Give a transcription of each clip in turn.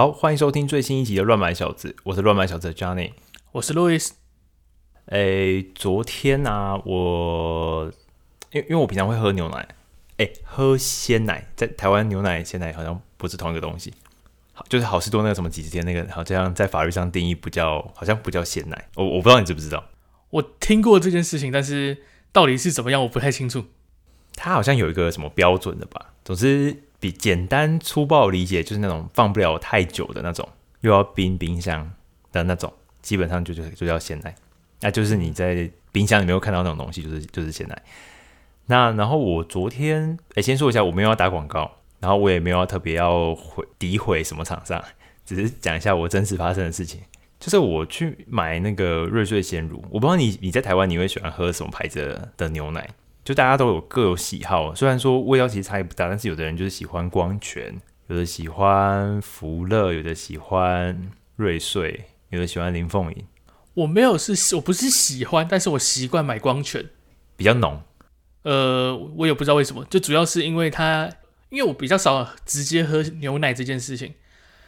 好，欢迎收听最新一集的《乱买小子》，我是乱买小子的 Johnny，我是 Louis。诶，昨天啊，我因为因为我平常会喝牛奶，诶，喝鲜奶，在台湾牛奶鲜奶好像不是同一个东西，好，就是好事多那个什么几十天那个，好像在法律上定义不叫，好像不叫鲜奶，我我不知道你知不知道，我听过这件事情，但是到底是怎么样，我不太清楚。它好像有一个什么标准的吧？总之，比简单粗暴理解就是那种放不了太久的那种，又要冰冰箱的那种，基本上就就就叫鲜奶。那就是你在冰箱里没有看到那种东西，就是就是鲜奶。那然后我昨天，哎，先说一下，我没有要打广告，然后我也没有要特别要毁诋毁什么厂商，只是讲一下我真实发生的事情。就是我去买那个瑞穗鲜乳，我不知道你你在台湾你会喜欢喝什么牌子，的牛奶？就大家都有各有喜好，虽然说味道其实差异不大，但是有的人就是喜欢光泉，有的喜欢福乐，有的喜欢瑞穗，有的喜欢林凤营。我没有是，我不是喜欢，但是我习惯买光泉，比较浓。呃，我也不知道为什么，就主要是因为它，因为我比较少直接喝牛奶这件事情。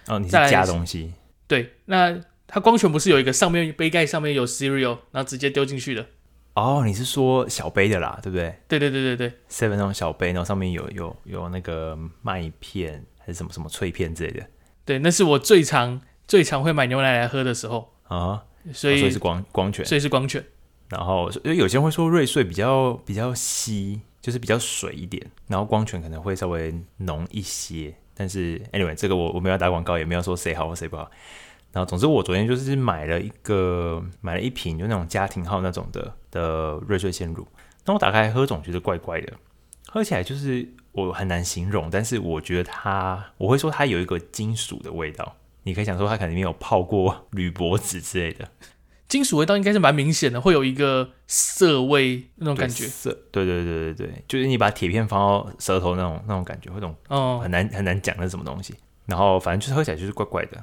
哦，你是加东西？对，那它光泉不是有一个上面杯盖上面有 cereal，然后直接丢进去的。哦，你是说小杯的啦，对不对？对对对对对，seven 那种小杯，然后上面有有有那个麦片还是什么什么脆片之类的。对，那是我最常最常会买牛奶来喝的时候啊，所以、哦、所以是光光泉，所以是光泉。然后因为有些人会说瑞穗比较比较稀，就是比较水一点，然后光泉可能会稍微浓一些。但是 anyway，这个我我没有打广告，也没有说谁好或谁不好。然后，总之我昨天就是买了一个，买了一瓶，就那种家庭号那种的的瑞穗鲜乳。那我打开喝总觉得怪怪的，喝起来就是我很难形容，但是我觉得它，我会说它有一个金属的味道。你可以想说它可能没有泡过铝箔纸之类的，金属味道应该是蛮明显的，会有一个涩味那种感觉。涩，对对对对对，就是你把铁片放到舌头那种那种感觉，会那种很难很难讲那是什么东西。然后反正就是喝起来就是怪怪的。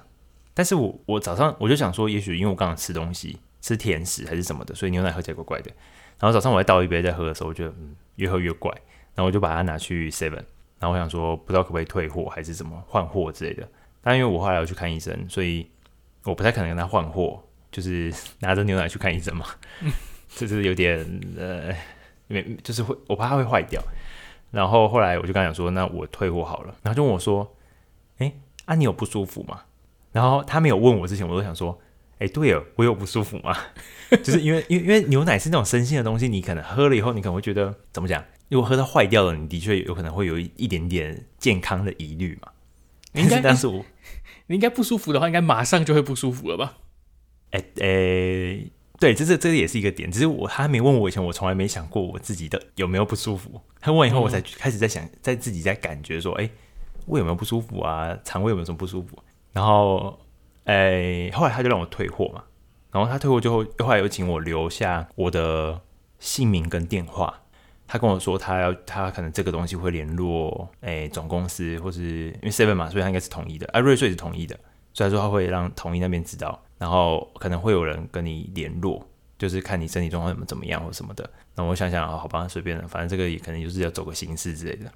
但是我我早上我就想说，也许因为我刚刚吃东西，吃甜食还是什么的，所以牛奶喝起来怪怪的。然后早上我再倒一杯再喝的时候，我觉得嗯越喝越怪。然后我就把它拿去 Seven，然后我想说不知道可不可以退货还是什么换货之类的。但因为我后来要去看医生，所以我不太可能跟他换货，就是 拿着牛奶去看医生嘛，就是有点呃，没就是会我怕它会坏掉。然后后来我就跟他讲说，那我退货好了。然后就问我说，哎，啊你有不舒服吗？然后他没有问我之前，我都想说，哎，对了，我有不舒服吗？就是因为，因为，因为牛奶是那种生性的东西，你可能喝了以后，你可能会觉得怎么讲？如果喝到坏掉了，你的确有可能会有一点点健康的疑虑嘛。应该，但是我你应该不舒服的话，应该马上就会不舒服了吧？哎哎，对，这这这也是一个点。只是我他没问我以前，我从来没想过我自己的有没有不舒服。他问以后，我才开始在想，在自己在感觉说，哎，胃有没有不舒服啊？肠胃有没有什么不舒服？然后，诶，后来他就让我退货嘛。然后他退货之后，后来又请我留下我的姓名跟电话。他跟我说，他要他可能这个东西会联络诶总公司，或是因为 Seven 嘛，所以他应该是统一的。啊，瑞穗是统一的，所以他说他会让统一那边知道。然后可能会有人跟你联络，就是看你身体状况怎么怎么样或什么的。那我想想啊，好吧，随便了，反正这个也可能就是要走个形式之类的。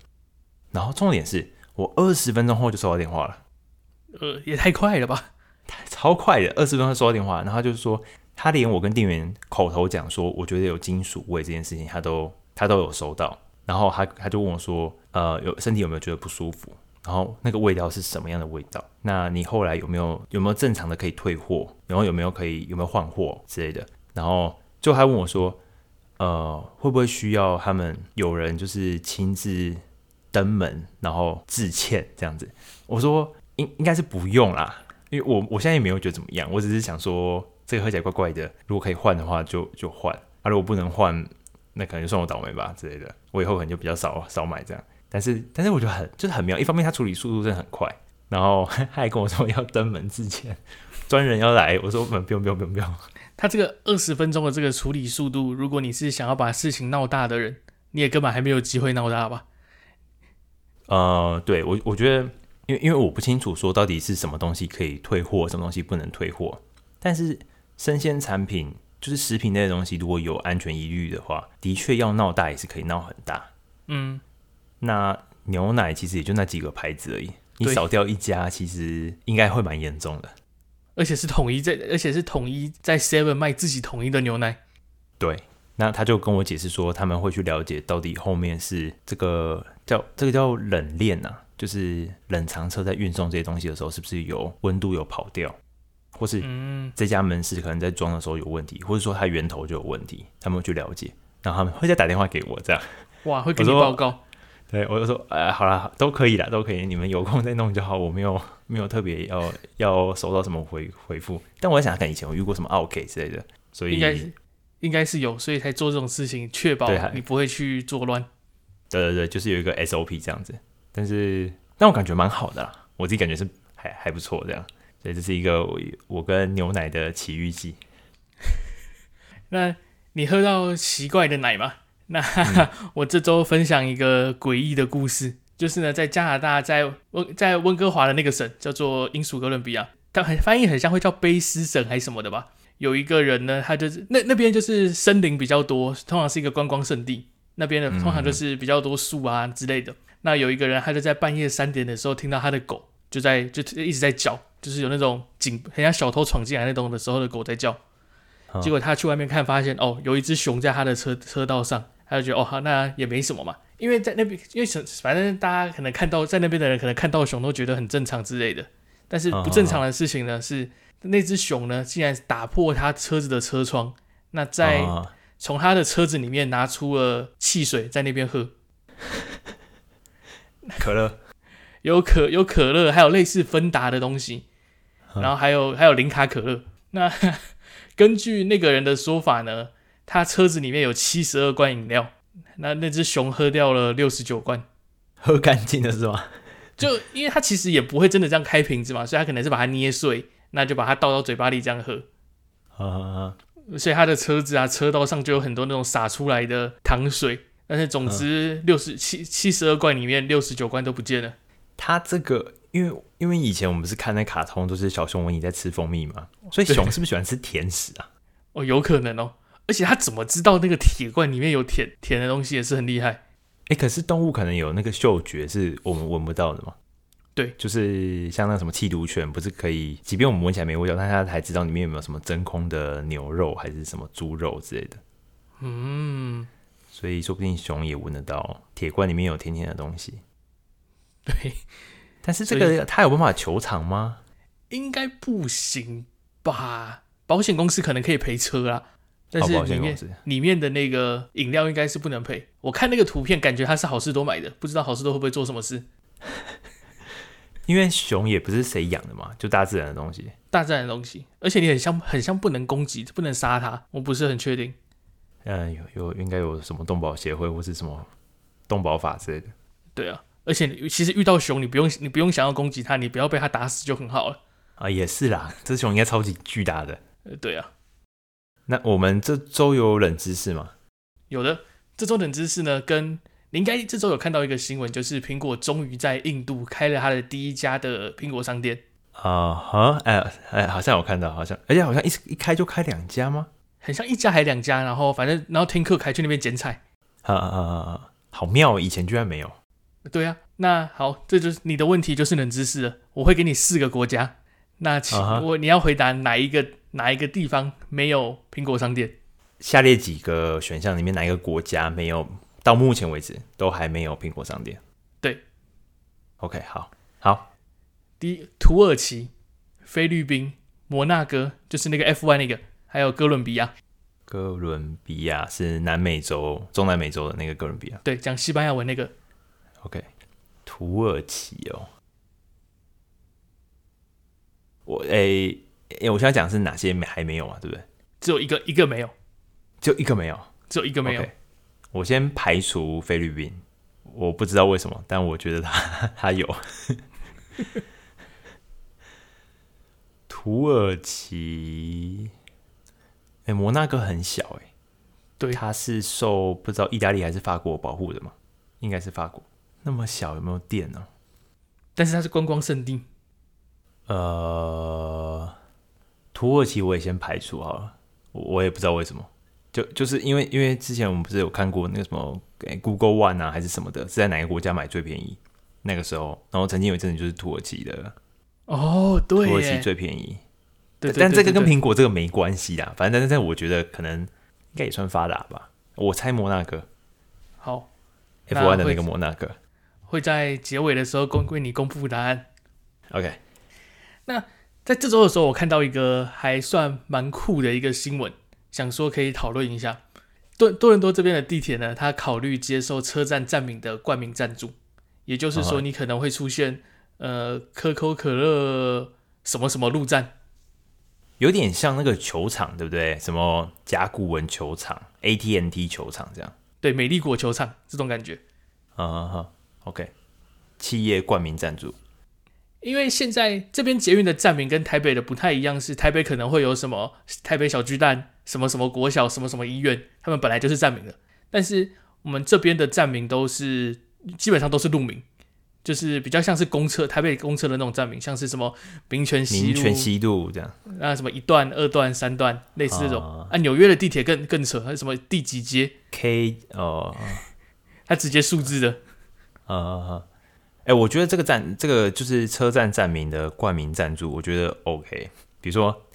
然后重点是我二十分钟后就收到电话了。呃，也太快了吧，超快的，二十分钟收到电话，然后他就是说，他连我跟店员口头讲说，我觉得有金属味这件事情，他都他都有收到，然后他他就问我说，呃，有身体有没有觉得不舒服？然后那个味道是什么样的味道？那你后来有没有有没有正常的可以退货？然后有没有可以有没有换货之类的？然后就他问我说，呃，会不会需要他们有人就是亲自登门，然后致歉这样子？我说。应应该是不用啦，因为我我现在也没有觉得怎么样，我只是想说这个喝起来怪怪的，如果可以换的话就就换，啊如果不能换，那可能就算我倒霉吧之类的，我以后可能就比较少少买这样。但是但是我觉得很就是很妙，一方面他处理速度真的很快，然后 他还跟我说要登门之前专人要来，我说不用不用不用不用不用。他这个二十分钟的这个处理速度，如果你是想要把事情闹大的人，你也根本还没有机会闹大吧？呃，对我我觉得。因为因为我不清楚说到底是什么东西可以退货，什么东西不能退货。但是生鲜产品就是食品类的东西，如果有安全疑虑的话，的确要闹大也是可以闹很大。嗯，那牛奶其实也就那几个牌子而已，你少掉一家，其实应该会蛮严重的。而且是统一在，而且是统一在 Seven 卖自己统一的牛奶。对，那他就跟我解释说，他们会去了解到底后面是这个叫这个叫冷链呐、啊，就是冷藏车在运送这些东西的时候，是不是有温度有跑掉，或是这家门市可能在装的时候有问题，或者说它源头就有问题，他们会去了解，然后他们会再打电话给我，这样。哇，会给你报告。对，我就说，哎，好啦，都可以了，都可以，你们有空再弄就好。我没有没有特别要要收到什么回回复，但我在想，看以前我遇过什么 OK 之类的，所以应该应该是有，所以才做这种事情，确保你不会去作乱。对对对，就是有一个 SOP 这样子，但是但我感觉蛮好的啦，我自己感觉是还还不错这样，所以这是一个我我跟牛奶的奇遇记。那你喝到奇怪的奶吗？那哈哈，我这周分享一个诡异的故事，就是呢，在加拿大，在温在温哥华的那个省叫做英属哥伦比亚，它很翻译很像会叫卑诗省还是什么的吧？有一个人呢，他就是那那边就是森林比较多，通常是一个观光胜地，那边的通常就是比较多树啊之类的。那有一个人，他就在半夜三点的时候听到他的狗就在就一直在叫，就是有那种警很像小偷闯进来那种的时候的狗在叫。结果他去外面看，发现哦，有一只熊在他的车车道上。他就觉得哦，好，那也没什么嘛，因为在那边，因为熊，反正大家可能看到在那边的人可能看到熊都觉得很正常之类的。但是不正常的事情呢，是那只熊呢，竟然打破他车子的车窗，那在从他的车子里面拿出了汽水，在那边喝。可乐，有可有可乐，还有类似芬达的东西，然后还有还有零卡可乐。那 根据那个人的说法呢，他车子里面有七十二罐饮料，那那只熊喝掉了六十九罐，喝干净了是吗？就因为他其实也不会真的这样开瓶子嘛，所以他可能是把它捏碎，那就把它倒到嘴巴里这样喝。啊，所以他的车子啊，车道上就有很多那种洒出来的糖水。但是总之六十七七十二罐里面六十九罐都不见了。他这个，因为因为以前我们不是看那卡通都是小熊维尼在吃蜂蜜嘛，所以熊是不是喜欢吃甜食啊？哦，有可能哦。而且他怎么知道那个铁罐里面有甜甜的东西也是很厉害。哎、欸，可是动物可能有那个嗅觉是我们闻不到的吗？对，就是像那什么缉毒犬，不是可以，即便我们闻起来没味道，但他还知道里面有没有什么真空的牛肉还是什么猪肉之类的。嗯，所以说不定熊也闻得到铁罐里面有甜甜的东西。对，但是这个它有办法求偿吗？应该不行吧？保险公司可能可以赔车啊。但是里面里面的那个饮料应该是不能赔。我看那个图片，感觉它是好事多买的，不知道好事多会不会做什么事。因为熊也不是谁养的嘛，就大自然的东西。大自然的东西，而且你很像很像不能攻击，不能杀它。我不是很确定。嗯，有有应该有什么动保协会或是什么动保法之类的。对啊，而且其实遇到熊，你不用你不用想要攻击它，你不要被它打死就很好了。啊，也是啦，这熊应该超级巨大的。呃，对啊。那我们这周有冷知识吗？有的，这周冷知识呢，跟你应该这周有看到一个新闻，就是苹果终于在印度开了它的第一家的苹果商店啊哈，哎哎，好像有看到，好像而且好像一一开就开两家吗？很像一家还两家，然后反正然后听客开去那边捡菜，啊啊啊，好妙，以前居然没有。对啊，那好，这就是你的问题，就是冷知识了。我会给你四个国家，那请我你要回答哪一个？哪一个地方没有苹果商店？下列几个选项里面哪一个国家没有？到目前为止都还没有苹果商店。对，OK，好，好。第一，土耳其、菲律宾、摩纳哥，就是那个 F1 那个，还有哥伦比亚。哥伦比亚是南美洲、中南美洲的那个哥伦比亚。对，讲西班牙文那个。OK，土耳其哦，我诶。我现在讲是哪些没还没有啊？对不对？只有一个，一个没有，就一个没有，只有一个没有。Okay. 我先排除菲律宾，我不知道为什么，但我觉得他他有。土耳其，哎，摩纳哥很小，哎，对，它是受不知道意大利还是法国保护的嘛？应该是法国。那么小有没有电呢？但是它是观光胜地，呃。土耳其我也先排除好了，我也不知道为什么，就就是因为因为之前我们不是有看过那个什么 Google One 啊还是什么的，是在哪个国家买最便宜？那个时候，然后曾经有一阵子就是土耳其的。哦，对，土耳其最便宜。对，但这个跟苹果这个没关系啦。反正，但是我觉得可能应该也算发达吧。我猜摩纳哥。好，F1 的那个摩纳哥会在结尾的时候公为你公布答案。OK。那在这周的时候，我看到一个还算蛮酷的一个新闻，想说可以讨论一下。多多伦多这边的地铁呢，它考虑接受车站站名的冠名赞助，也就是说，你可能会出现。呃，可口可乐什么什么路站，有点像那个球场，对不对？什么甲骨文球场、AT&T 球场这样？对，美丽国球场这种感觉。啊哈哈，OK，企业冠名赞助。因为现在这边捷运的站名跟台北的不太一样，是台北可能会有什么台北小巨蛋、什么什么国小、什么什么医院，他们本来就是站名的。但是我们这边的站名都是基本上都是路名。就是比较像是公车，台北公车的那种站名，像是什么民权西路、民权西路这样，啊，什么一段、二段、三段，类似这种。啊，纽约的地铁更更扯，还有什么第几街 K 哦，它直接数字的。啊啊哎，我觉得这个站，这个就是车站站名的冠名赞助，我觉得 OK。比如说，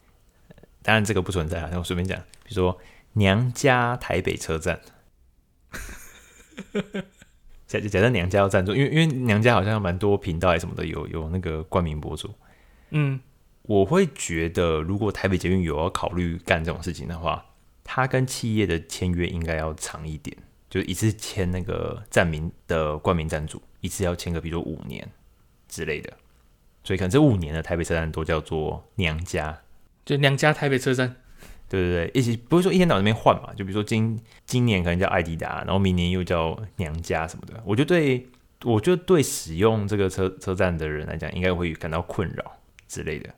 当然这个不存在啊，那我随便讲，比如说娘家台北车站。假假设娘家要赞助，因为因为娘家好像蛮多频道还是什么的，有有那个冠名博主。嗯，我会觉得，如果台北捷运有要考虑干这种事情的话，他跟企业的签约应该要长一点，就一次签那个站名的冠名赞助，一次要签个比如说五年之类的。所以可能这五年的台北车站都叫做娘家，就娘家台北车站。对对对，一起不是说一天到晚那边换嘛？就比如说今今年可能叫爱迪达，然后明年又叫娘家什么的。我觉得对，我觉得对使用这个车车站的人来讲，应该会感到困扰之类的。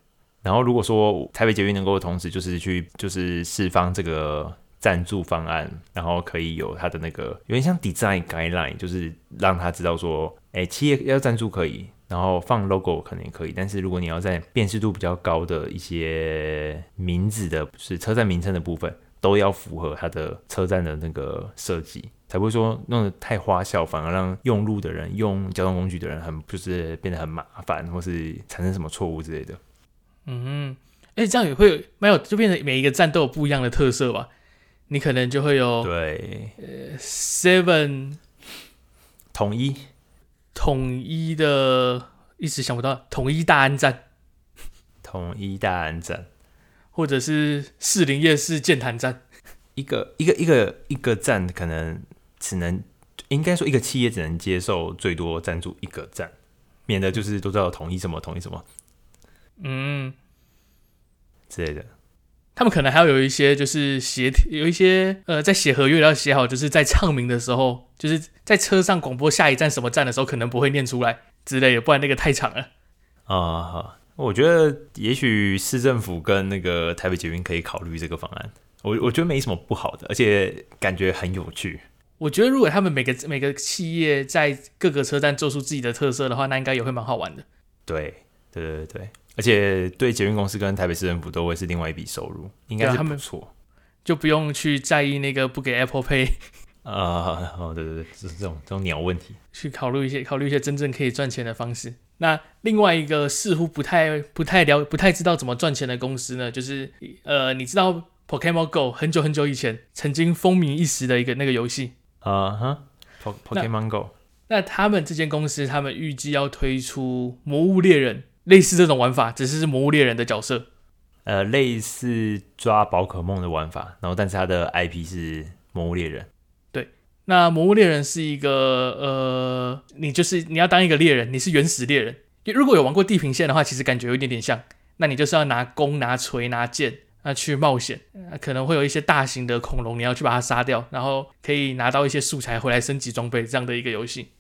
然后如果说台北捷运能够同时就是去就是释放这个赞助方案，然后可以有它的那个有点像 design guideline，就是让他知道说，哎，企业要赞助可以。然后放 logo 可能也可以，但是如果你要在辨识度比较高的一些名字的，就是车站名称的部分，都要符合它的车站的那个设计，才不会说弄得太花哨，反而让用路的人、用交通工具的人很就是变得很麻烦，或是产生什么错误之类的。嗯，哎，这样也会有没有？就变成每一个站都有不一样的特色吧？你可能就会有对，呃，seven 统一。统一的一时想不到，统一大安站，统一大安站，或者是士林夜市建潭站，一个一个一个一个站可能只能，应该说一个企业只能接受最多赞助一个站，免得就是都知道统一什么统一什么，嗯。之类的。他们可能还要有一些，就是写有一些呃，在写合约要写好，就是在唱名的时候，就是在车上广播下一站什么站的时候，可能不会念出来之类的，不然那个太长了。啊、呃，我觉得也许市政府跟那个台北捷运可以考虑这个方案。我我觉得没什么不好的，而且感觉很有趣。我觉得如果他们每个每个企业在各个车站做出自己的特色的话，那应该也会蛮好玩的。对，对对对。而且对捷运公司跟台北市政府都会是另外一笔收入，应该是不错，就不用去在意那个不给 Apple Pay 啊，哦对对对，是这种这种鸟问题，去考虑一些考虑一些真正可以赚钱的方式。那另外一个似乎不太不太了不太知道怎么赚钱的公司呢，就是呃，你知道 Pokemon Go 很久很久以前曾经风靡一时的一个那个游戏啊哈，Pokemon Go。那他们这间公司，他们预计要推出《魔物猎人》。类似这种玩法，只是是魔物猎人的角色，呃，类似抓宝可梦的玩法，然后但是它的 IP 是魔物猎人。对，那魔物猎人是一个呃，你就是你要当一个猎人，你是原始猎人。如果有玩过地平线的话，其实感觉有一点点像。那你就是要拿弓、拿锤、拿剑啊去冒险，可能会有一些大型的恐龙，你要去把它杀掉，然后可以拿到一些素材回来升级装备，这样的一个游戏。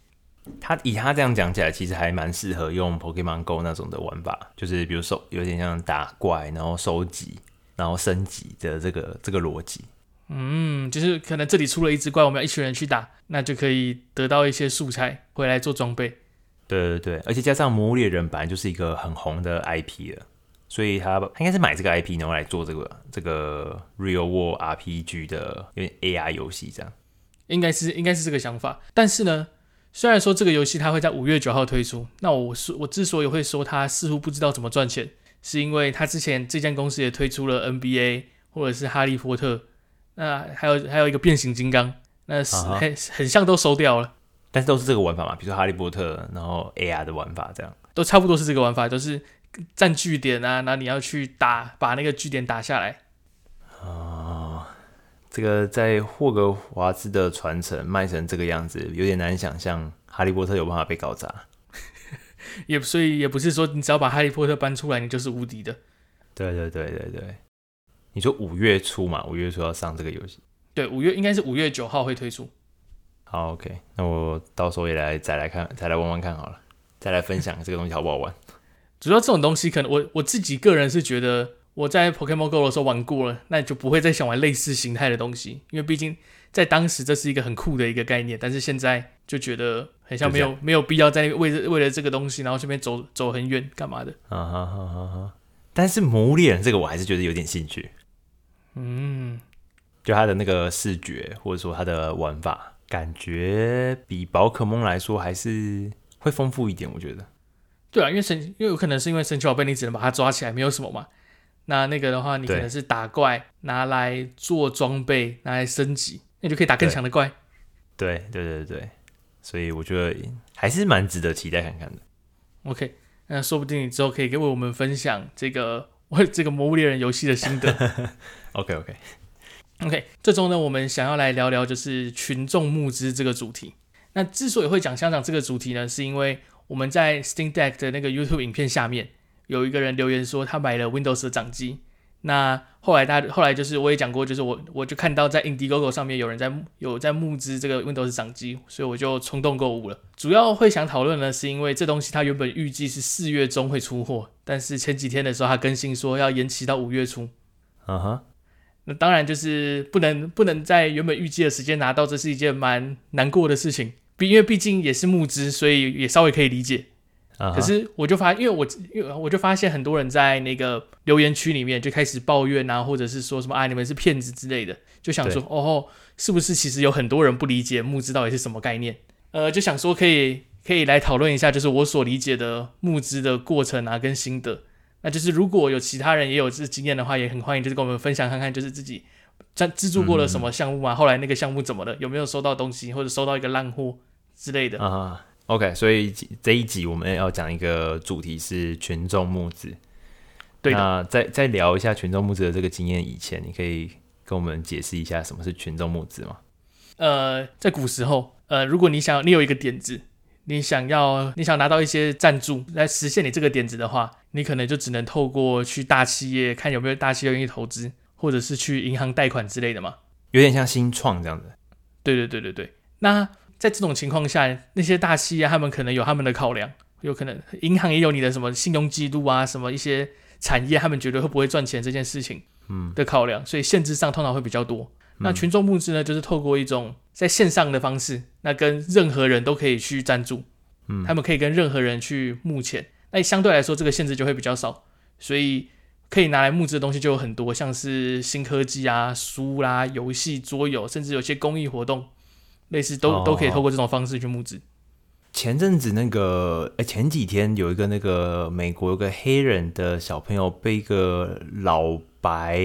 他以他这样讲起来，其实还蛮适合用 Pokemon Go 那种的玩法，就是比如说有点像打怪，然后收集，然后升级的这个这个逻辑。嗯，就是可能这里出了一只怪，我们要一群人去打，那就可以得到一些素材回来做装备。对对对，而且加上《魔物猎人》本来就是一个很红的 IP 了，所以他他应该是买这个 IP 然后来做这个这个 Real World RPG 的有点 AR 游戏这样。应该是应该是这个想法，但是呢。虽然说这个游戏它会在五月九号推出，那我说我之所以会说它似乎不知道怎么赚钱，是因为它之前这间公司也推出了 NBA 或者是哈利波特，那还有还有一个变形金刚，那是很很像都收掉了，但是都是这个玩法嘛，比如说哈利波特，然后 AR 的玩法这样，都差不多是这个玩法，都是占据点啊，那你要去打把那个据点打下来。哦，这个在霍格华兹的传承卖成这个样子，有点难想象哈利波特有办法被搞砸。也所以也不是说你只要把哈利波特搬出来，你就是无敌的。对对对对对，你说五月初嘛，五月初要上这个游戏。对，五月应该是五月九号会推出。好，OK，那我到时候也来再来看，再来玩玩看好了，再来分享这个东西好不好玩。主要这种东西，可能我我自己个人是觉得。我在 Pokemon Go 的时候玩过了，那你就不会再想玩类似形态的东西，因为毕竟在当时这是一个很酷的一个概念，但是现在就觉得很像没有没有必要在为了为了这个东西，然后这边走走很远干嘛的。啊哈哈哈哈！但是魔物猎人这个我还是觉得有点兴趣。嗯，就它的那个视觉或者说它的玩法，感觉比宝可梦来说还是会丰富一点，我觉得。对啊，因为神，因为有可能是因为神奇宝贝你只能把它抓起来，没有什么嘛。那那个的话，你可能是打怪拿来做装备，拿来升级，那就可以打更强的怪。对对对对对，所以我觉得还是蛮值得期待看看的。OK，那说不定你之后可以给我们分享这个 我这个魔物猎人游戏的心得。OK OK OK，这周呢，我们想要来聊聊就是群众募资这个主题。那之所以会讲香港这个主题呢，是因为我们在 Steam Deck 的那个 YouTube 影片下面。有一个人留言说他买了 Windows 的掌机，那后来他后来就是我也讲过，就是我我就看到在 Indiegogo 上面有人在有在募资这个 Windows 掌机，所以我就冲动购物了。主要会想讨论呢，是因为这东西它原本预计是四月中会出货，但是前几天的时候它更新说要延期到五月初。啊哈、uh-huh. 那当然就是不能不能在原本预计的时间拿到，这是一件蛮难过的事情。毕因为毕竟也是募资，所以也稍微可以理解。可是我就发，因为我因为我就发现很多人在那个留言区里面就开始抱怨啊，或者是说什么啊，你们是骗子之类的，就想说哦，是不是其实有很多人不理解募资到底是什么概念？呃，就想说可以可以来讨论一下，就是我所理解的募资的过程啊跟心得。那就是如果有其他人也有这经验的话，也很欢迎就是跟我们分享看看，就是自己在资助过了什么项目啊，嗯、后来那个项目怎么了，有没有收到东西或者收到一个烂货之类的啊。OK，所以这一集我们要讲一个主题是群众募资。对，那在在聊一下群众募资的这个经验以前，你可以跟我们解释一下什么是群众募资吗？呃，在古时候，呃，如果你想你有一个点子，你想要你想拿到一些赞助来实现你这个点子的话，你可能就只能透过去大企业看有没有大企业愿意投资，或者是去银行贷款之类的嘛。有点像新创这样子。对对对对对，那。在这种情况下，那些大企业他们可能有他们的考量，有可能银行也有你的什么信用记录啊，什么一些产业他们觉得会不会赚钱这件事情，嗯的考量，所以限制上通常会比较多。那群众募资呢，就是透过一种在线上的方式，那跟任何人都可以去赞助，嗯，他们可以跟任何人去募钱，那相对来说这个限制就会比较少，所以可以拿来募资的东西就有很多，像是新科技啊、书啦、游戏、桌游，甚至有些公益活动。类似都都可以透过这种方式去募资。前阵子那个，哎，前几天有一个那个美国有个黑人的小朋友被一个老白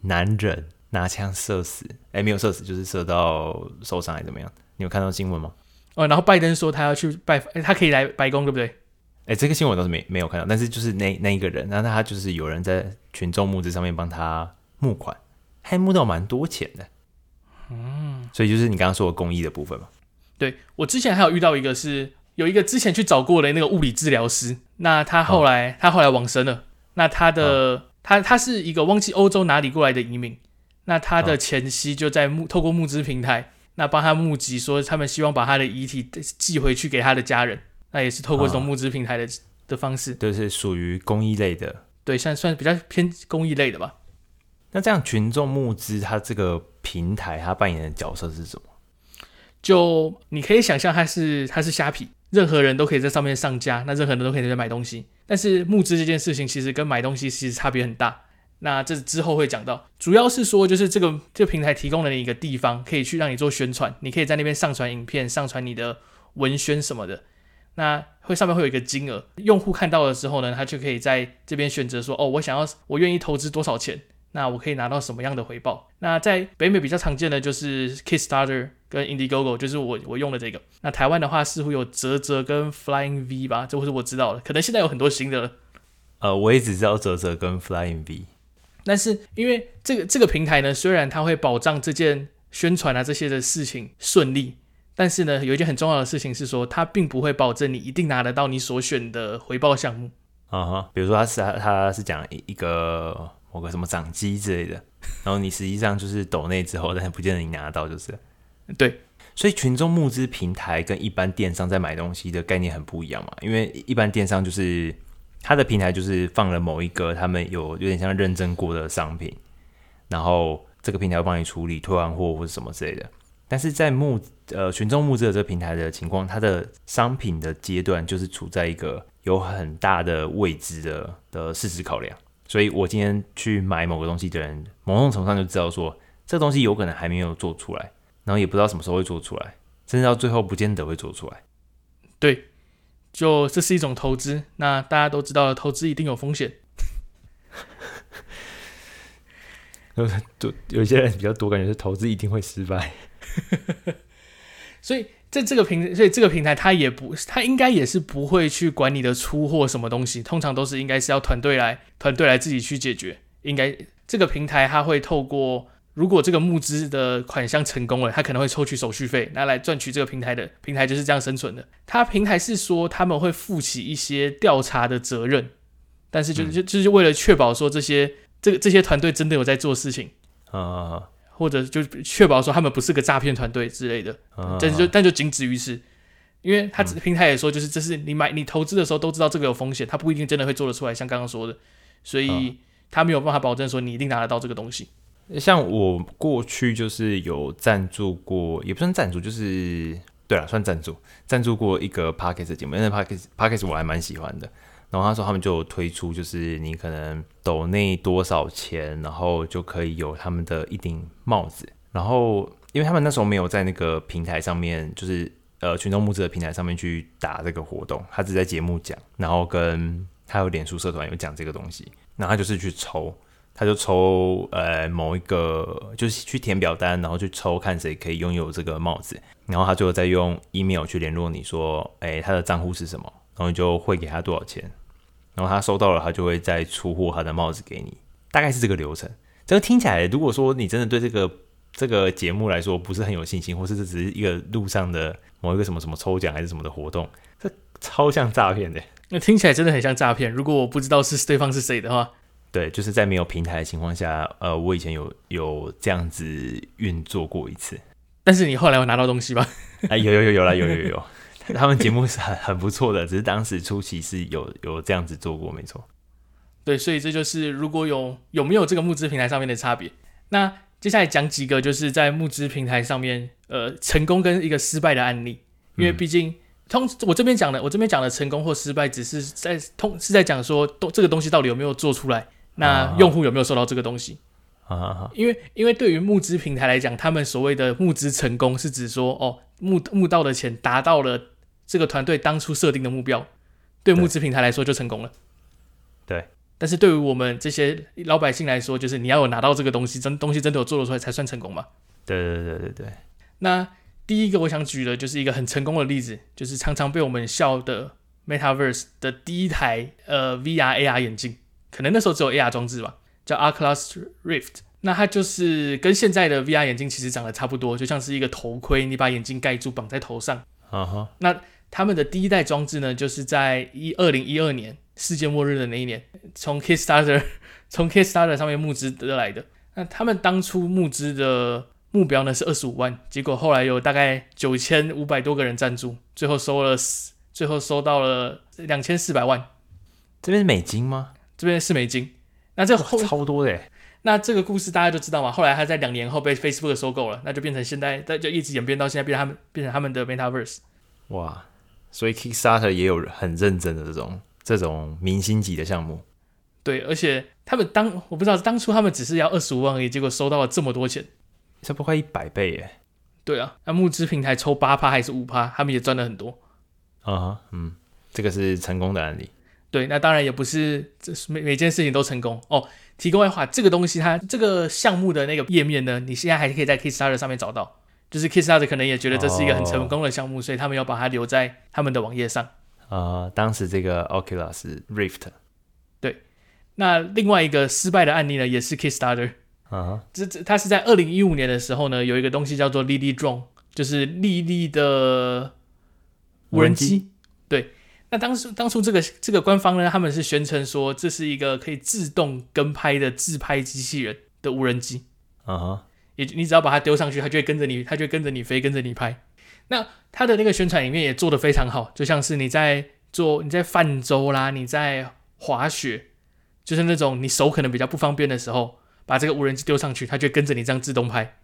男人拿枪射死，哎，没有射死，就是射到受伤还怎么样？你有看到新闻吗？哦，然后拜登说他要去拜，哎，他可以来白宫，对不对？哎，这个新闻倒是没没有看到，但是就是那那一个人，然后他就是有人在群众募资上面帮他募款，还募到蛮多钱的。嗯，所以就是你刚刚说的公益的部分嘛。对，我之前还有遇到一个是有一个之前去找过的那个物理治疗师，那他后来、哦、他后来往生了。那他的、哦、他他是一个忘记欧洲哪里过来的移民，那他的前妻就在募透过募资平台，那帮他募集说他们希望把他的遗体寄回去给他的家人，那也是透过这种募资平台的、哦、的方式，就，是属于公益类的，对，算算比较偏公益类的吧。那这样群众募资，它这个平台它扮演的角色是什么？就你可以想象，它是它是虾皮，任何人都可以在上面上架，那任何人都可以在这买东西。但是募资这件事情其实跟买东西其实差别很大。那这之后会讲到，主要是说就是这个这个平台提供了你一个地方，可以去让你做宣传，你可以在那边上传影片，上传你的文宣什么的。那会上面会有一个金额，用户看到了之后呢，他就可以在这边选择说，哦，我想要，我愿意投资多少钱，那我可以拿到什么样的回报。那在北美比较常见的就是 Kickstarter 跟 Indiegogo，就是我我用的这个。那台湾的话似乎有泽泽跟 Flying V 吧，这是我知道了，可能现在有很多新的了。呃，我也只知道泽泽跟 Flying V，但是因为这个这个平台呢，虽然它会保障这件宣传啊这些的事情顺利。但是呢，有一件很重要的事情是说，它并不会保证你一定拿得到你所选的回报项目。啊哈，比如说它是他他是讲一个某个什么掌机之类的，然后你实际上就是抖内之后，但是不见得你拿得到，就是。对，所以群众募资平台跟一般电商在买东西的概念很不一样嘛，因为一般电商就是它的平台就是放了某一个他们有有点像认证过的商品，然后这个平台会帮你处理退换货或者什么之类的。但是在募呃群众募资的这个平台的情况，它的商品的阶段就是处在一个有很大的未知的的事实考量，所以我今天去买某个东西的人，某种程度上就知道说这个东西有可能还没有做出来，然后也不知道什么时候会做出来，甚至到最后不见得会做出来。对，就这是一种投资，那大家都知道，投资一定有风险。有 有些人比较多，感觉是投资一定会失败。所以在这个平，所以这个平台它也不，它应该也是不会去管你的出货什么东西，通常都是应该是要团队来，团队来自己去解决。应该这个平台它会透过，如果这个募资的款项成功了，它可能会抽取手续费，拿来赚取这个平台的平台就是这样生存的。它平台是说他们会负起一些调查的责任，但是就就就是为了确保说这些这个这些团队真的有在做事情啊。或者就确保说他们不是个诈骗团队之类的，但就但就仅止于此，因为他平台也说，就是这是你买你投资的时候都知道这个有风险，他不一定真的会做得出来，像刚刚说的，所以他没有办法保证说你一定拿得到这个东西。像我过去就是有赞助过，也不算赞助，就是对了，算赞助，赞助过一个 Podcast 节目，因为 Podcast Podcast 我还蛮喜欢的。然后他说他们就有推出，就是你可能抖内多少钱，然后就可以有他们的一顶帽子。然后因为他们那时候没有在那个平台上面，就是呃群众募资的平台上面去打这个活动，他只在节目讲，然后跟他有脸书社团有讲这个东西，然后他就是去抽，他就抽呃某一个就是去填表单，然后去抽看谁可以拥有这个帽子，然后他最后再用 email 去联络你说，哎，他的账户是什么，然后你就汇给他多少钱。然后他收到了，他就会再出货他的帽子给你，大概是这个流程。这个听起来，如果说你真的对这个这个节目来说不是很有信心，或是这只是一个路上的某一个什么什么抽奖还是什么的活动，这超像诈骗的。那听起来真的很像诈骗。如果我不知道是对方是谁的话，对，就是在没有平台的情况下，呃，我以前有有这样子运作过一次。但是你后来有拿到东西吗？哎，有有有有啦，有有有。他们节目是很很不错的，只是当时初期是有有这样子做过，没错。对，所以这就是如果有有没有这个募资平台上面的差别。那接下来讲几个就是在募资平台上面，呃，成功跟一个失败的案例。因为毕竟、嗯、通我这边讲的，我这边讲的成功或失败，只是在通是在讲说，都这个东西到底有没有做出来，那用户有没有收到这个东西。啊。因为因为对于募资平台来讲，他们所谓的募资成功是指说，哦，募募到的钱达到了。这个团队当初设定的目标，对募资平台来说就成功了。对，但是对于我们这些老百姓来说，就是你要有拿到这个东西，真东西真的有做得出来才算成功嘛？对对对对对。那第一个我想举的就是一个很成功的例子，就是常常被我们笑的 Metaverse 的第一台呃 VR AR 眼镜，可能那时候只有 AR 装置吧，叫 Oculus Rift。那它就是跟现在的 VR 眼镜其实长得差不多，就像是一个头盔，你把眼镜盖住绑在头上。啊哈。那他们的第一代装置呢，就是在一二零一二年世界末日的那一年，从 Kickstarter 从 Kickstarter 上面募资得来的。那他们当初募资的目标呢是二十五万，结果后来有大概九千五百多个人赞助，最后收了最后收到了两千四百万。这边是美金吗？这边是美金。那这后超多的。那这个故事大家都知道嘛？后来他在两年后被 Facebook 收购了，那就变成现在，就一直演变到现在，变成他们变成他们的 Metaverse。哇。所以 Kickstarter 也有很认真的这种这种明星级的项目，对，而且他们当我不知道当初他们只是要二十五万而已，结果收到了这么多钱，差不多快一百倍耶。对啊，那募资平台抽八趴还是五趴，他们也赚了很多。啊、uh，huh, 嗯，这个是成功的案例。对，那当然也不是，这是每每件事情都成功哦。提供外话，这个东西它这个项目的那个页面呢，你现在还可以在 Kickstarter 上面找到。就是 Kickstarter 可能也觉得这是一个很成功的项目，oh. 所以他们要把它留在他们的网页上。啊，uh, 当时这个 Oculus Rift。对，那另外一个失败的案例呢，也是 Kickstarter。啊、uh，这、这它是在二零一五年的时候呢，有一个东西叫做 Lily Drone，就是莉莉的无人机。对，那当时当初这个这个官方呢，他们是宣称说这是一个可以自动跟拍的自拍机器人的无人机。啊、uh，huh. 也你只要把它丢上去，它就会跟着你，它就会跟着你飞，跟着你拍。那它的那个宣传影片也做得非常好，就像是你在做你在泛舟啦，你在滑雪，就是那种你手可能比较不方便的时候。把这个无人机丢上去，它就跟着你这样自动拍。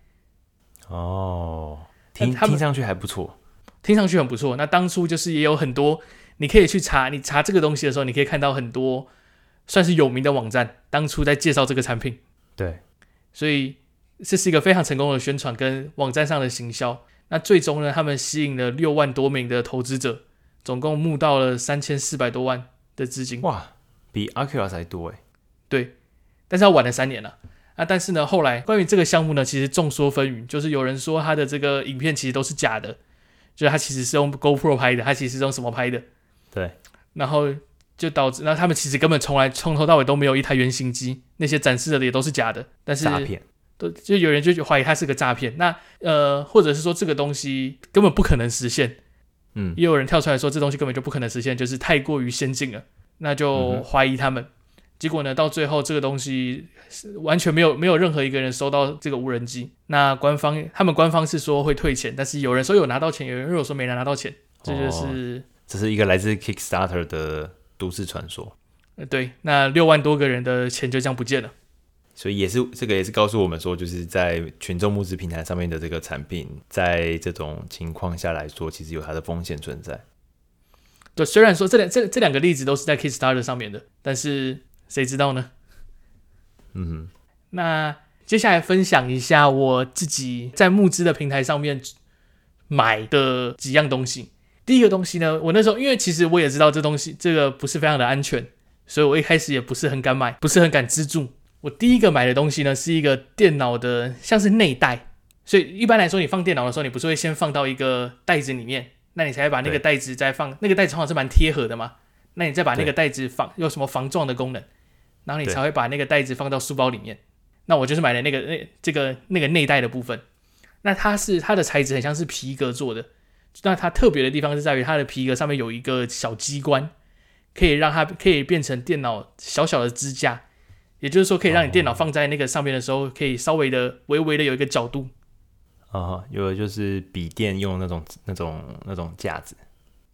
哦，听听上去还不错，听上去很不错。那当初就是也有很多，你可以去查，你查这个东西的时候，你可以看到很多算是有名的网站，当初在介绍这个产品。对，所以这是一个非常成功的宣传跟网站上的行销。那最终呢，他们吸引了六万多名的投资者，总共募到了三千四百多万的资金。哇，比 Oculus 还多诶。对，但是要晚了三年了。啊，但是呢，后来关于这个项目呢，其实众说纷纭，就是有人说他的这个影片其实都是假的，就是他其实是用 GoPro 拍的，他其实是用什么拍的？对，然后就导致，那他们其实根本从来从头到尾都没有一台原型机，那些展示的也都是假的，但是诈骗，都就有人就怀疑它是个诈骗，那呃，或者是说这个东西根本不可能实现，嗯，也有人跳出来说这东西根本就不可能实现，就是太过于先进了，那就怀疑他们。嗯结果呢，到最后这个东西完全没有没有任何一个人收到这个无人机。那官方他们官方是说会退钱，但是有人说有拿到钱，有人又说没拿拿到钱。这就是、哦、这是一个来自 Kickstarter 的都市传说。呃，对，那六万多个人的钱就这样不见了。所以也是这个也是告诉我们说，就是在群众募资平台上面的这个产品，在这种情况下来说，其实有它的风险存在。对，虽然说这两这这两个例子都是在 Kickstarter 上面的，但是。谁知道呢？嗯哼，那接下来分享一下我自己在募资的平台上面买的几样东西。第一个东西呢，我那时候因为其实我也知道这东西这个不是非常的安全，所以我一开始也不是很敢买，不是很敢资助。我第一个买的东西呢，是一个电脑的像是内袋。所以一般来说，你放电脑的时候，你不是会先放到一个袋子里面，那你才会把那个袋子再放。那个袋子通常是蛮贴合的嘛，那你再把那个袋子防有什么防撞的功能？然后你才会把那个袋子放到书包里面。那我就是买了那个那这个那个内袋的部分。那它是它的材质很像是皮革做的。那它特别的地方是在于它的皮革上面有一个小机关，可以让它可以变成电脑小小的支架。也就是说，可以让你电脑放在那个上面的时候，可以稍微的微微的有一个角度。啊，有的就是笔电用那种那种那种架子。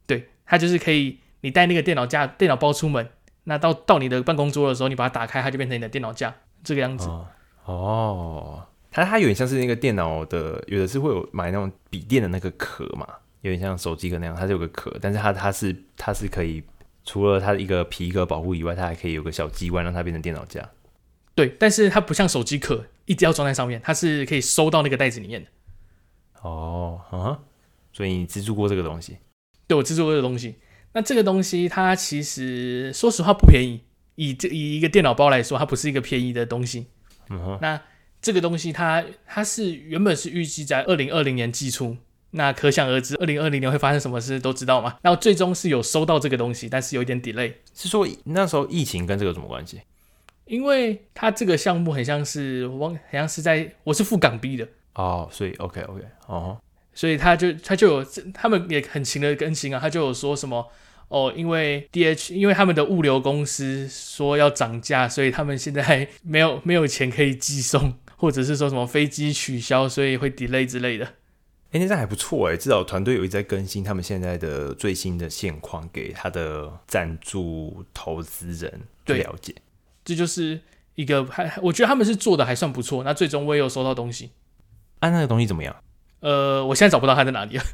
对，它就是可以你带那个电脑架电脑包出门。那到到你的办公桌的时候，你把它打开，它就变成你的电脑架这个样子。哦，哦，它它有点像是那个电脑的，有的是会有买那种笔电的那个壳嘛，有点像手机壳那样，它是有个壳，但是它它是它是可以除了它的一个皮革保护以外，它还可以有个小机关让它变成电脑架。对，但是它不像手机壳一直要装在上面，它是可以收到那个袋子里面的。哦，啊，所以你资助过这个东西？对，我资助过这个东西。那这个东西它其实说实话不便宜，以这以一个电脑包来说，它不是一个便宜的东西。嗯哼。那这个东西它它是原本是预计在二零二零年寄出，那可想而知，二零二零年会发生什么事都知道嘛。然后最终是有收到这个东西，但是有一点 delay。是说那时候疫情跟这个有什么关系？因为他这个项目很像是我很像是在我是付港币的哦，所以 OK OK 哦，所以他就他就有他们也很勤的更新啊，他就有说什么。哦，因为 DH，因为他们的物流公司说要涨价，所以他们现在没有没有钱可以寄送，或者是说什么飞机取消，所以会 delay 之类的。哎，那这还不错哎，至少团队有一直在更新他们现在的最新的现况，给他的赞助投资人了解。这就是一个还，我觉得他们是做的还算不错。那最终我也有收到东西。啊，那个东西怎么样？呃，我现在找不到它在哪里了，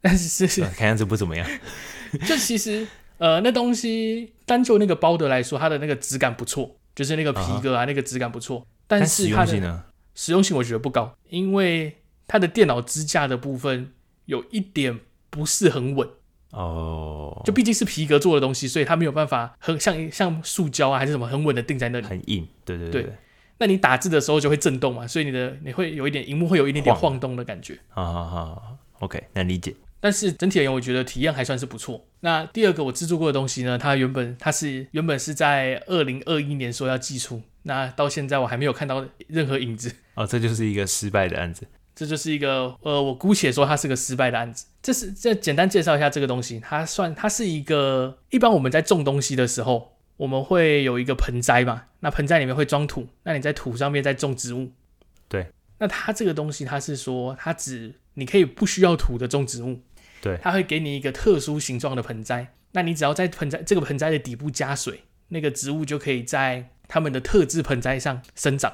但是是看样子不怎么样。就其实，呃，那东西单就那个包的来说，它的那个质感不错，就是那个皮革啊，uh. 那个质感不错。但是它的？实用性我觉得不高，因为它的电脑支架的部分有一点不是很稳哦，就毕竟是皮革做的东西，所以它没有办法很像像塑胶啊还是什么很稳的定在那里，很硬。对对对，对。那你打字的时候就会震动嘛，所以你的你会有一点荧幕会有一点点晃动的感觉。好好好，OK，能理解。但是整体而言，我觉得体验还算是不错。那第二个我制作过的东西呢，它原本它是原本是在二零二一年说要寄出，那到现在我还没有看到任何影子。哦，这就是一个失败的案子。这就是一个呃，我姑且说它是个失败的案子。这是这简单介绍一下这个东西，它算它是一个一般我们在种东西的时候，我们会有一个盆栽嘛，那盆栽里面会装土，那你在土上面再种植物。对。那它这个东西，它是说它只你可以不需要土的种植物。对，它会给你一个特殊形状的盆栽，那你只要在盆栽这个盆栽的底部加水，那个植物就可以在它们的特制盆栽上生长。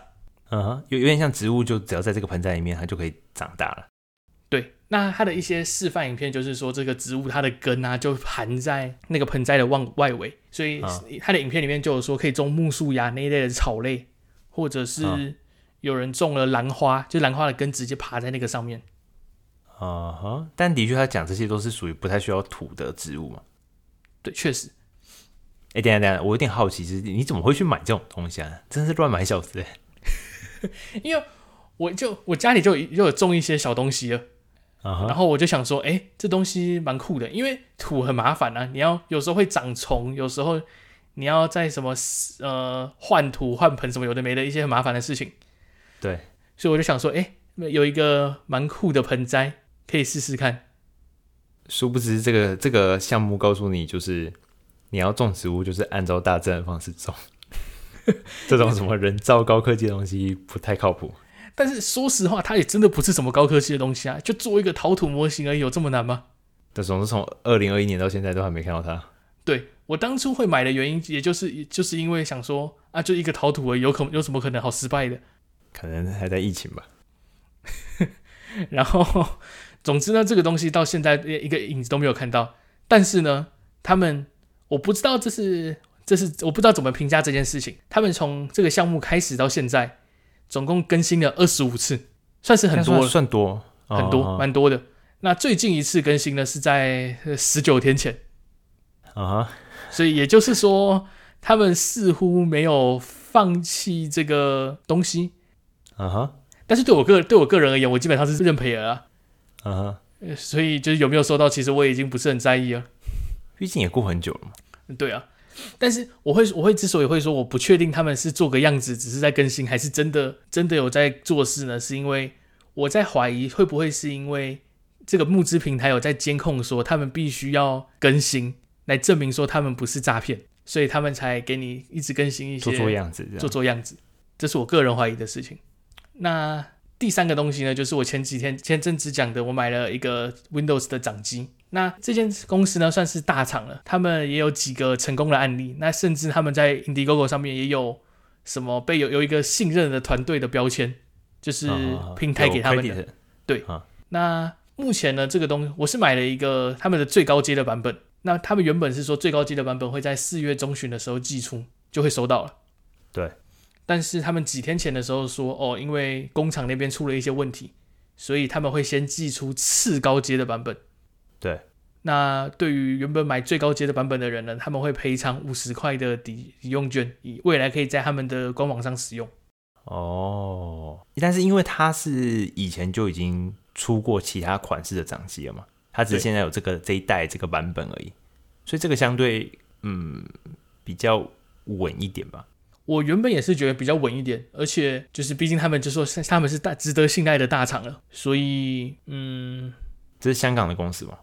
嗯哼，有有点像植物，就只要在这个盆栽里面，它就可以长大了。对，那它的一些示范影片就是说，这个植物它的根啊，就含在那个盆栽的外外围，所以它的影片里面就有说可以种木树芽那一类的草类，或者是有人种了兰花，就兰花的根直接爬在那个上面。啊哈，uh-huh, 但的确，他讲这些都是属于不太需要土的植物嘛。对，确实。哎、欸，等下等下，我有点好奇，是你怎么会去买这种东西啊？真是乱买小子！因为我就我家里就就有种一些小东西了，uh-huh. 然后我就想说，哎、欸，这东西蛮酷的，因为土很麻烦啊，你要有时候会长虫，有时候你要在什么呃换土换盆什么有的没的一些很麻烦的事情。对，所以我就想说，哎、欸，有一个蛮酷的盆栽。可以试试看。殊不知，这个这个项目告诉你，就是你要种植物，就是按照大自然方式种。这种什么人造高科技的东西不太靠谱。但是说实话，它也真的不是什么高科技的东西啊，就做一个陶土模型而已，有这么难吗？但总是从二零二一年到现在都还没看到它。对，我当初会买的原因，也就是就是因为想说啊，就一个陶土而已，有可有什么可能好失败的？可能还在疫情吧。然后。总之呢，这个东西到现在一个影子都没有看到。但是呢，他们我不知道这是这是我不知道怎么评价这件事情。他们从这个项目开始到现在，总共更新了二十五次，算是很多了，算，算多很多，蛮多的。那最近一次更新呢是在十九天前啊，所以也就是说，他们似乎没有放弃这个东西啊哈。但是对我个对我个人而言，我基本上是认赔了。啊、uh-huh. 所以就是有没有收到，其实我已经不是很在意了。毕竟也过很久了嘛。对啊，但是我会我会之所以会说我不确定他们是做个样子，只是在更新，还是真的真的有在做事呢？是因为我在怀疑会不会是因为这个募资平台有在监控，说他们必须要更新来证明说他们不是诈骗，所以他们才给你一直更新一些做做样子，做做样子。这是我个人怀疑的事情。那。第三个东西呢，就是我前几天前阵子讲的，我买了一个 Windows 的掌机。那这间公司呢，算是大厂了，他们也有几个成功的案例。那甚至他们在 Indiegogo 上面也有什么被有有一个信任的团队的标签，就是平台给他们的。啊、对、啊，那目前呢，这个东西我是买了一个他们的最高阶的版本。那他们原本是说最高阶的版本会在四月中旬的时候寄出，就会收到了。对。但是他们几天前的时候说，哦，因为工厂那边出了一些问题，所以他们会先寄出次高阶的版本。对，那对于原本买最高阶的版本的人呢，他们会赔偿五十块的抵抵用券，以未来可以在他们的官网上使用。哦，但是因为它是以前就已经出过其他款式的掌机了嘛，它只是现在有这个这一代这个版本而已，所以这个相对嗯比较稳一点吧。我原本也是觉得比较稳一点，而且就是毕竟他们就说他们是大值得信赖的大厂了，所以嗯，这是香港的公司吗？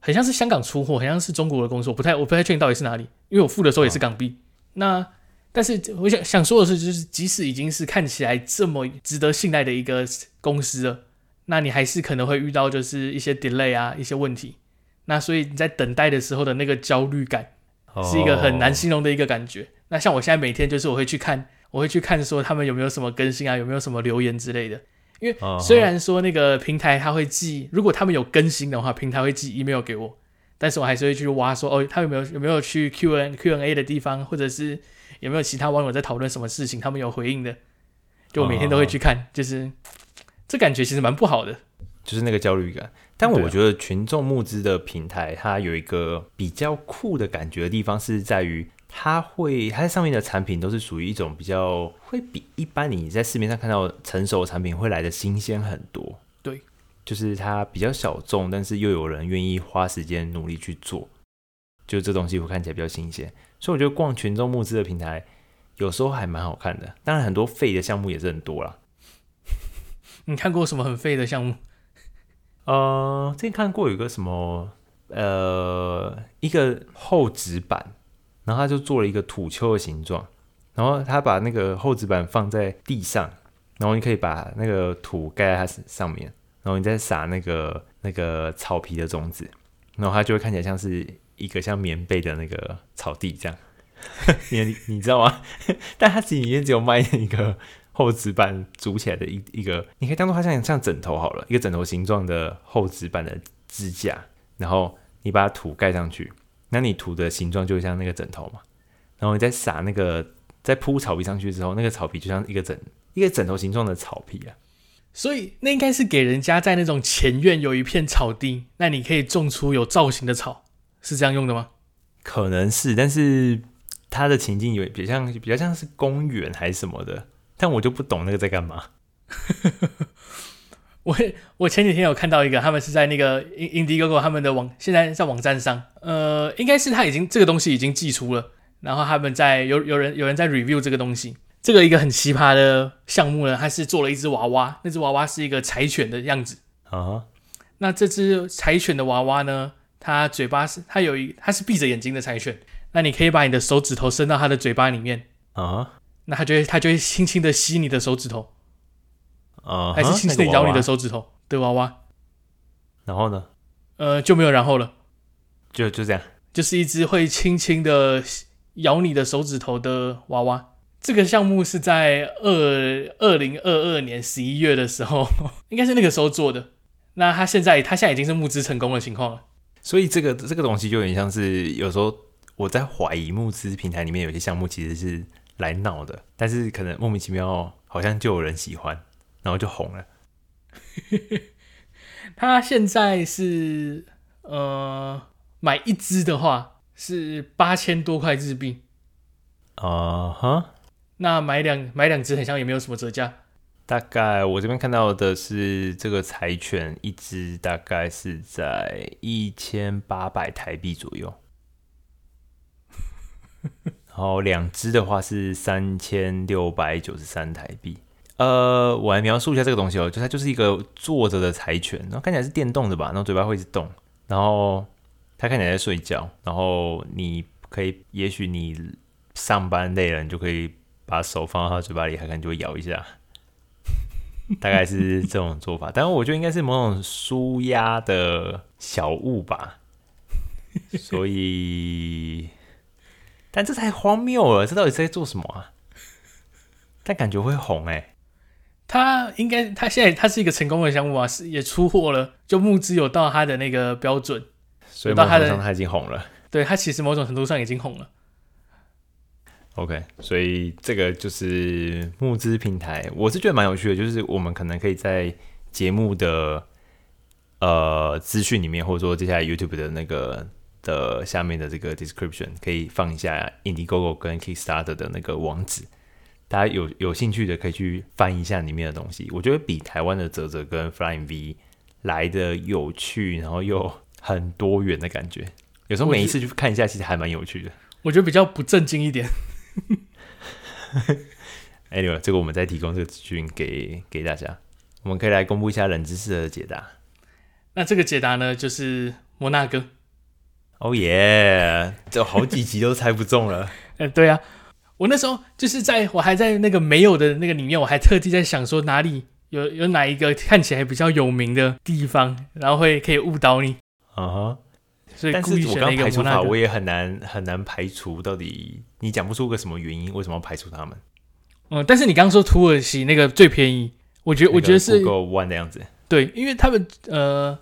很像是香港出货，很像是中国的公司，我不太我不太确定到底是哪里，因为我付的时候也是港币。哦、那但是我想想说的是，就是即使已经是看起来这么值得信赖的一个公司了，那你还是可能会遇到就是一些 delay 啊一些问题，那所以你在等待的时候的那个焦虑感，是一个很难形容的一个感觉。哦那像我现在每天就是我会去看，我会去看说他们有没有什么更新啊，有没有什么留言之类的。因为虽然说那个平台他会寄，如果他们有更新的话，平台会寄 email 给我，但是我还是会去挖说哦，他有没有有没有去 Q N Q N A 的地方，或者是有没有其他网友在讨论什么事情，他们有回应的，就我每天都会去看，就是这感觉其实蛮不好的，就是那个焦虑感。但我觉得群众募资的平台，它有一个比较酷的感觉的地方，是在于它会它在上面的产品都是属于一种比较会比一般你在市面上看到成熟的产品会来的新鲜很多。对，就是它比较小众，但是又有人愿意花时间努力去做，就这东西会看起来比较新鲜。所以我觉得逛群众募资的平台有时候还蛮好看的。当然，很多废的项目也是很多啦。你看过什么很废的项目？呃，之前看过有个什么，呃，一个厚纸板，然后他就做了一个土丘的形状，然后他把那个厚纸板放在地上，然后你可以把那个土盖在它上面，然后你再撒那个那个草皮的种子，然后它就会看起来像是一个像棉被的那个草地这样，你你知道吗？但它其实里面只有卖一个。厚纸板组起来的一一个，你可以当做它像像枕头好了，一个枕头形状的厚纸板的支架，然后你把土盖上去，那你涂的形状就像那个枕头嘛，然后你再撒那个，再铺草皮上去之后，那个草皮就像一个枕一个枕头形状的草皮啊，所以那应该是给人家在那种前院有一片草地，那你可以种出有造型的草，是这样用的吗？可能是，但是它的情境有比较像比较像是公园还是什么的。但我就不懂那个在干嘛。我我前几天有看到一个，他们是在那个 Indiegogo 他们的网，现在在网站上，呃，应该是他已经这个东西已经寄出了，然后他们在有有人有人在 review 这个东西。这个一个很奇葩的项目呢，他是做了一只娃娃，那只娃娃是一个柴犬的样子啊。Uh huh. 那这只柴犬的娃娃呢，它嘴巴是它有一它是闭着眼睛的柴犬，那你可以把你的手指头伸到它的嘴巴里面啊。Uh huh. 那它就会，它就会轻轻的吸你的手指头，啊、uh，huh, 还是轻轻的咬你的手指头的娃娃。然后呢？呃，就没有然后了，就就这样，就是一只会轻轻的咬你的手指头的娃娃。这个项目是在二二零二二年十一月的时候，应该是那个时候做的。那他现在，他现在已经是募资成功的情况了。所以这个这个东西就有点像是，有时候我在怀疑募资平台里面有些项目其实是。来闹的，但是可能莫名其妙，好像就有人喜欢，然后就红了。他现在是呃，买一支的话是八千多块日币。啊哈、uh，huh. 那买两买两只很像也没有什么折价。大概我这边看到的是，这个柴犬一只大概是在一千八百台币左右。然后两只的话是三千六百九十三台币。呃，我来描述一下这个东西哦，就它就是一个坐着的柴犬，然后看起来是电动的吧，然后嘴巴会一直动，然后它看起来在睡觉，然后你可以，也许你上班累了，你就可以把手放到它嘴巴里，它可能就会咬一下，大概是这种做法。但是我觉得应该是某种舒压的小物吧，所以。但这太荒谬了，这到底是在做什么啊？但感觉会红哎、他应该，他现在他是一个成功的项目啊，是也出货了，就募资有到他的那个标准，所以某种程度上他已经红了。对，他其实某种程度上已经红了。OK，所以这个就是募资平台，我是觉得蛮有趣的，就是我们可能可以在节目的呃资讯里面，或者说接下来 YouTube 的那个。的下面的这个 description 可以放一下 Indiegogo 跟 Kickstarter 的那个网址，大家有有兴趣的可以去翻一下里面的东西。我觉得比台湾的泽泽跟 Flying V 来的有趣，然后又很多元的感觉。有时候每一次去看一下，其实还蛮有趣的。我觉得比较不正经一点。Anyway，这个我们再提供这个资讯给给大家。我们可以来公布一下冷知识的解答。那这个解答呢，就是摩纳哥。哦耶！这好几集都猜不中了。嗯，对啊，我那时候就是在我还在那个没有的那个里面，我还特地在想说哪里有有哪一个看起来比较有名的地方，然后会可以误导你。啊哈、uh，huh. 所以故意选了一个排除法，我也很难很难排除到底你讲不出个什么原因，为什么要排除他们？嗯，但是你刚刚说土耳其那个最便宜，我觉得我觉得是 Google One 的样子。对，因为他们呃。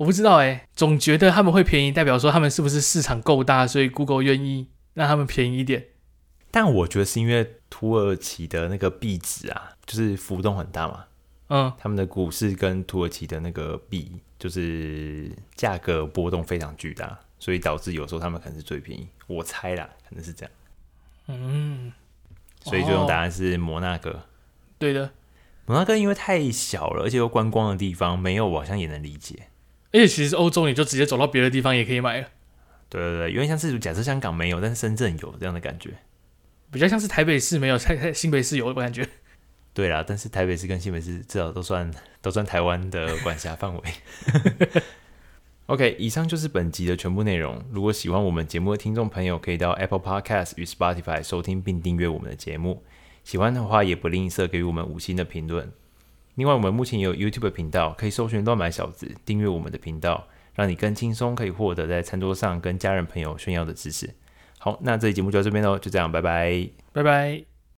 我不知道哎、欸，总觉得他们会便宜，代表说他们是不是市场够大，所以 Google 愿意让他们便宜一点。但我觉得是因为土耳其的那个币值啊，就是浮动很大嘛，嗯，他们的股市跟土耳其的那个币就是价格波动非常巨大，所以导致有时候他们可能是最便宜。我猜啦，可能是这样。嗯，所以最终答案是摩纳哥。对的，摩纳哥因为太小了，而且又观光的地方没有，我好像也能理解。而且其实欧洲你就直接走到别的地方也可以买了。对对对，因为像是假设香港没有，但是深圳有这样的感觉，比较像是台北市没有，台台新北市有我感觉。对啦，但是台北市跟新北市至少都算都算台湾的管辖范围。OK，以上就是本集的全部内容。如果喜欢我们节目的听众朋友，可以到 Apple Podcast 与 Spotify 收听并订阅我们的节目。喜欢的话，也不吝啬给予我们五星的评论。另外，我们目前也有 YouTube 频道，可以搜寻“乱买小子”，订阅我们的频道，让你更轻松可以获得在餐桌上跟家人朋友炫耀的知识。好，那这期节目就到这边喽，就这样，拜拜，拜拜。